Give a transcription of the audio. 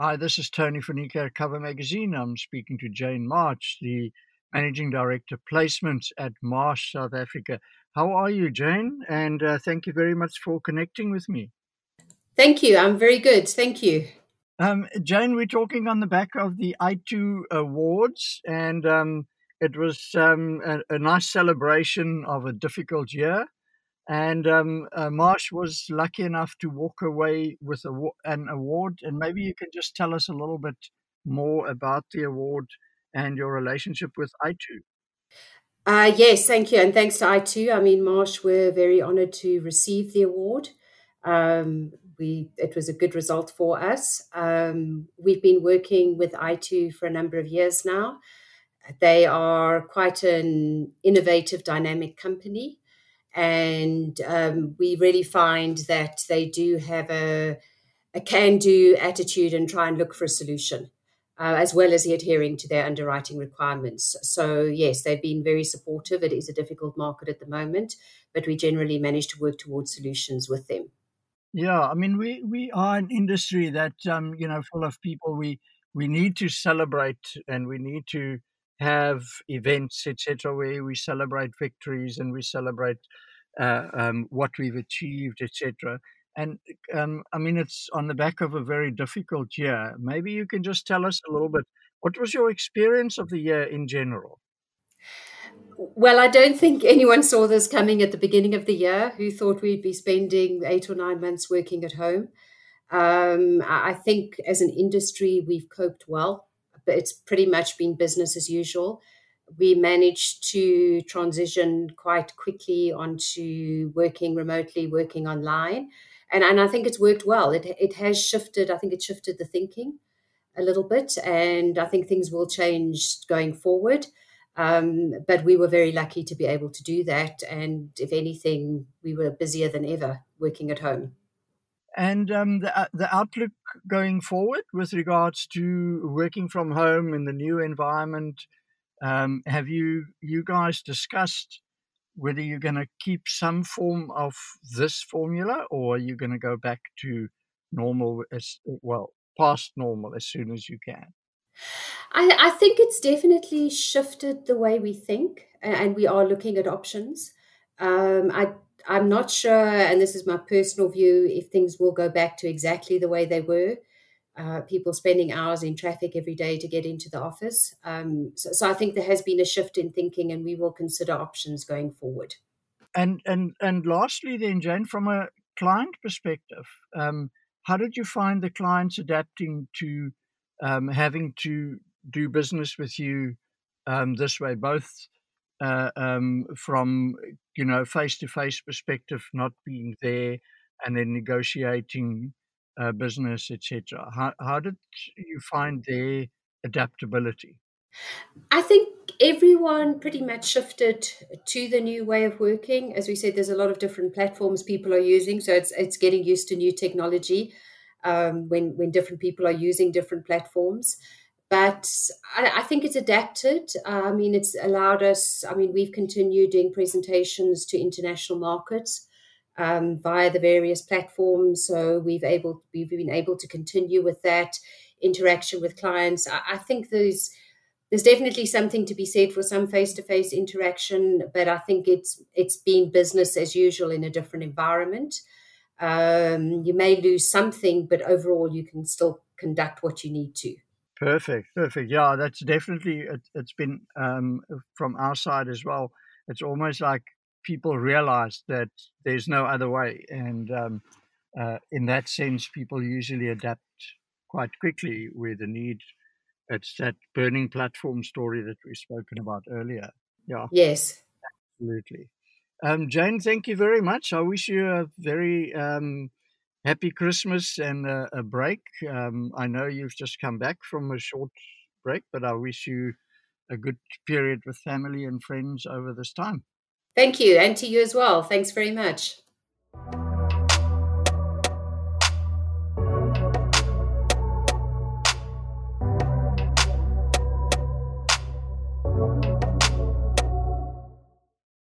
Hi, this is Tony from Eco Cover Magazine. I'm speaking to Jane March, the Managing Director Placements at Marsh South Africa. How are you, Jane? And uh, thank you very much for connecting with me. Thank you. I'm very good. Thank you. Um, Jane, we're talking on the back of the iTOO Awards, and um, it was um, a, a, nice celebration of a difficult year. And um, uh, Marsh was lucky enough to walk away with a, an award. And maybe you can just tell us a little bit more about the award and your relationship with iTOO. Uh, yes, thank you. And thanks to iTOO. I mean, Marsh, we're very honored to receive the award. Um, we it was a good result for us. Um, we've been working with iTOO for a number of years now. They are quite an innovative, dynamic company. And um, we really find that they do have a, a can do attitude and try and look for a solution, uh, as well as adhering to their underwriting requirements. So, yes, they've been very supportive. It is a difficult market at the moment, but we generally manage to work towards solutions with them. Yeah, I mean, we, we are an industry that, um, you know, full of people. We, we need to celebrate and we need to have events, etc., where we celebrate victories and we celebrate uh, um, what we've achieved, etc. And um, I mean, it's on the back of a very difficult year. Maybe you can just tell us a little bit. What was your experience of the year in general? Well, I don't think anyone saw this coming at the beginning of the year. Who thought we'd be spending eight or nine months working at home? Um, I think as an industry, we've coped well but it's pretty much been business as usual. We managed to transition quite quickly onto working remotely, working online. And, and I think it's worked well. It, it has shifted, I think it shifted the thinking a little bit. And I think things will change going forward. Um, but we were very lucky to be able to do that. And if anything, we were busier than ever working at home. And um, the, uh, the outlook going forward with regards to working from home in the new environment, um, have you you guys discussed whether you're going to keep some form of this formula or are you going to go back to normal as well past normal as soon as you can? I, I think it's definitely shifted the way we think, and we are looking at options. Um, I I'm not sure, and this is my personal view, if things will go back to exactly the way they were. Uh, people spending hours in traffic every day to get into the office. Um, so, so, I think there has been a shift in thinking, and we will consider options going forward. And and and lastly, then Jane, from a client perspective, um, how did you find the clients adapting to um, having to do business with you um, this way, both uh, um, from you know face to face perspective, not being there, and then negotiating uh, business, etc. How how did you find their adaptability? I think everyone pretty much shifted to the new way of working. As we said, there's a lot of different platforms people are using, so it's it's getting used to new technology um, when when different people are using different platforms but I, I, think it's adapted. I mean, it's allowed us. I mean, we've continued doing presentations to international markets um, via the various platforms, so we've able we've been able to continue with that interaction with clients. I, I think there's there's definitely something to be said for some face-to-face interaction, but I think it's it's been business as usual in a different environment. Um, you may lose something, but overall, you can still conduct what you need to. Perfect, perfect. Yeah, that's definitely it, has been um, from our side as well. It's almost like people realize that there's no other way, and um, uh, in that sense, people usually adapt quite quickly where the need. It's that burning platform story that we've spoken about earlier. Yeah. Yes. Absolutely. Um, Jane, thank you very much. I wish you a very um, happy Christmas and a, a break. Um, I know you've just come back from a short break, but I wish you a good period with family and friends over this time. Thank you, and to you as well. Thanks very much.